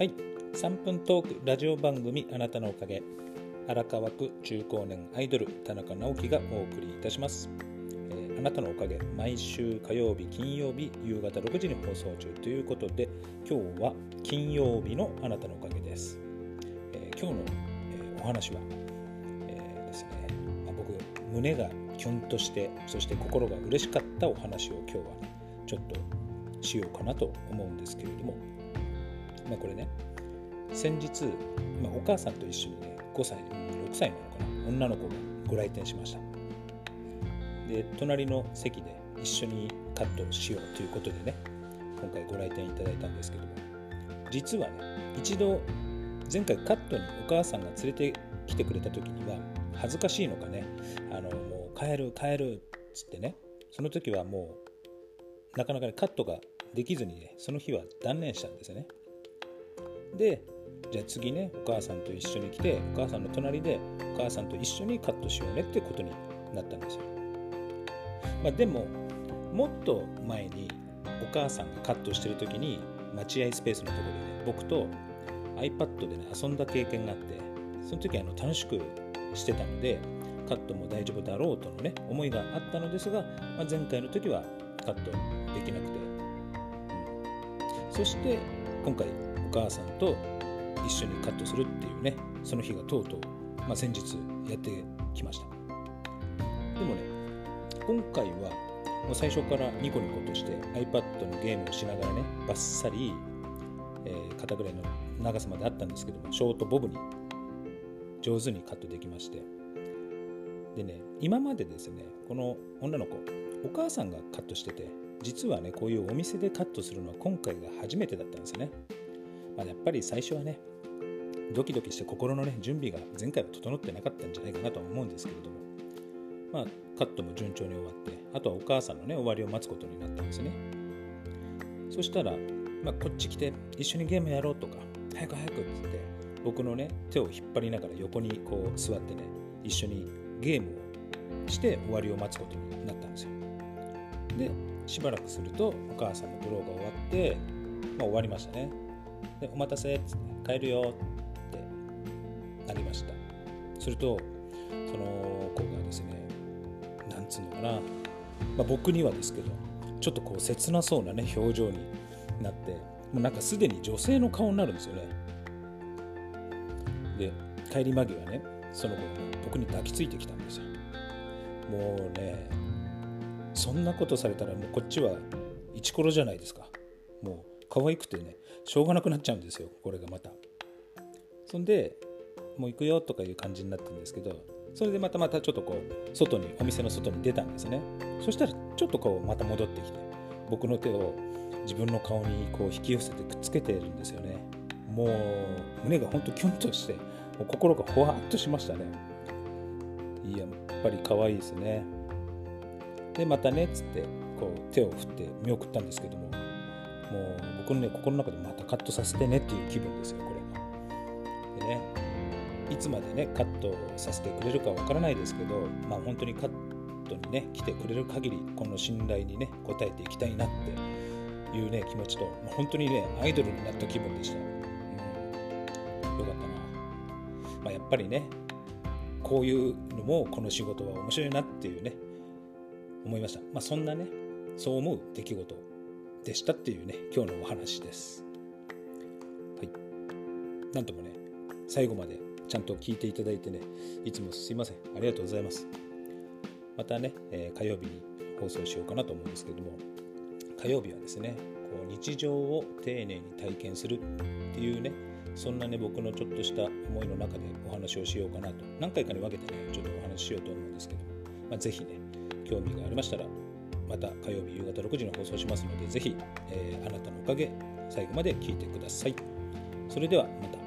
はい。3分トークラジオ番組あなたのおかげ。荒川区中高年アイドル田中直樹がお送りいたします、えー、あなたのおかげ毎週火曜日金曜日夕方6時に放送中ということで今日は金曜日のあなたのおかげです、えー、今日の、えー、お話は、えですね、まあ、僕胸がキュンとしてそして心が嬉しかったお話を今日はねちょっとしようかなと思うんですけれどもまあ、これね。先日、まあ、お母さんと一緒にね5歳6歳なのかな女の子がご来店しました。で隣の席で一緒にカットしようということでね今回ご来店いただいたんですけども。実はね一度前回カットにお母さんが連れてきてくれた時には恥ずかしいのかねあのもう帰る帰るっつってねその時はもうなかなか、ね、カットができずにねその日は断念したんですよね。でじゃあ次ねお母さんと一緒に来てお母さんの隣でお母さんと一緒にカットしようねってことになったんですよ、まあ、でももっと前にお母さんがカットしてる時に待合スペースのところでね僕と iPad でね遊んだ経験があってその時あの楽しくしてたのでカットも大丈夫だろうとのね思いがあったのですが、まあ、前回の時はカットできなくて、うん、そして今回母さんと一緒にカットするっていうねその日がとうとう、まあ、先日やってきました。でもね今回はもう最初からニコニコとして iPad のゲームをしながらねバッサリ、えー、肩ぐらいの長さまであったんですけどもショートボブに上手にカットできまして。でね今までですねこの女の子お母さんがカットしてて実はねこういうお店でカットするのは今回が初めてだったんですよね。まあ、やっぱり最初はねドキドキして心のね準備が前回は整ってなかったんじゃないかなと思うんですけれどもまあカットも順調に終わってあとはお母さんのね終わりを待つことになったんですね。そしたら、まあ、こっち来て一緒にゲームやろうとか早く早くって言って僕のね手を引っ張りながら横にこう座ってね一緒にゲームをして終わりを待つことになったんですよ。でしばらくするとお母さんのブローが終わって、まあ、終わりましたね。でお待たせっつって帰るよってなりました。するとその子がですねなんつうのかな、まあ、僕にはですけどちょっとこう切なそうなね表情になってもうなんかすでに女性の顔になるんですよね。で帰り間際ねその子が僕に抱きついてきたんですよ。もうねそんなことされたらもうこっちはイチコロじゃないですか。もう可愛くてねしょうがなくなっちゃうんですよこれがまた。そんでもう行くよとかいう感じになったんですけどそれでまたまたちょっとこう外にお店の外に出たんですね。そしたらちょっとこうまた戻ってきて僕の手を自分の顔にこう引き寄せてくっつけてるんですよね。もう胸がほんとキュンとしてもう心がほわっとしましたね。いややっぱり可愛いですね。でまたねっつってこう手を振って見送ったんですけどももう僕のね心の中でまたカットさせてねっていう気分ですよこれが。でねいつまでねカットさせてくれるかわからないですけどまあ本当にカットにね来てくれる限りこの信頼にね応えていきたいなっていうね気持ちと、ま、本当にねアイドルになった気分でした。うん、よかったな。まあ、やっぱりねこういうのもこの仕事は面白いなっていうね思いました。まあ、そんなねそう思う出来事でしたっていうね、今日のお話です。はい。なんともね、最後までちゃんと聞いていただいてね、いつもすいません。ありがとうございます。またね、えー、火曜日に放送しようかなと思うんですけども、火曜日はですね、こう日常を丁寧に体験するっていうね、そんなね、僕のちょっとした思いの中でお話をしようかなと、何回かに分けてね、ちょっとお話ししようと思うんですけど、まあ、ぜひね、興味がありましたら、また火曜日夕方6時に放送しますので、ぜひ、えー、あなたのおかげ、最後まで聞いてください。それではまた。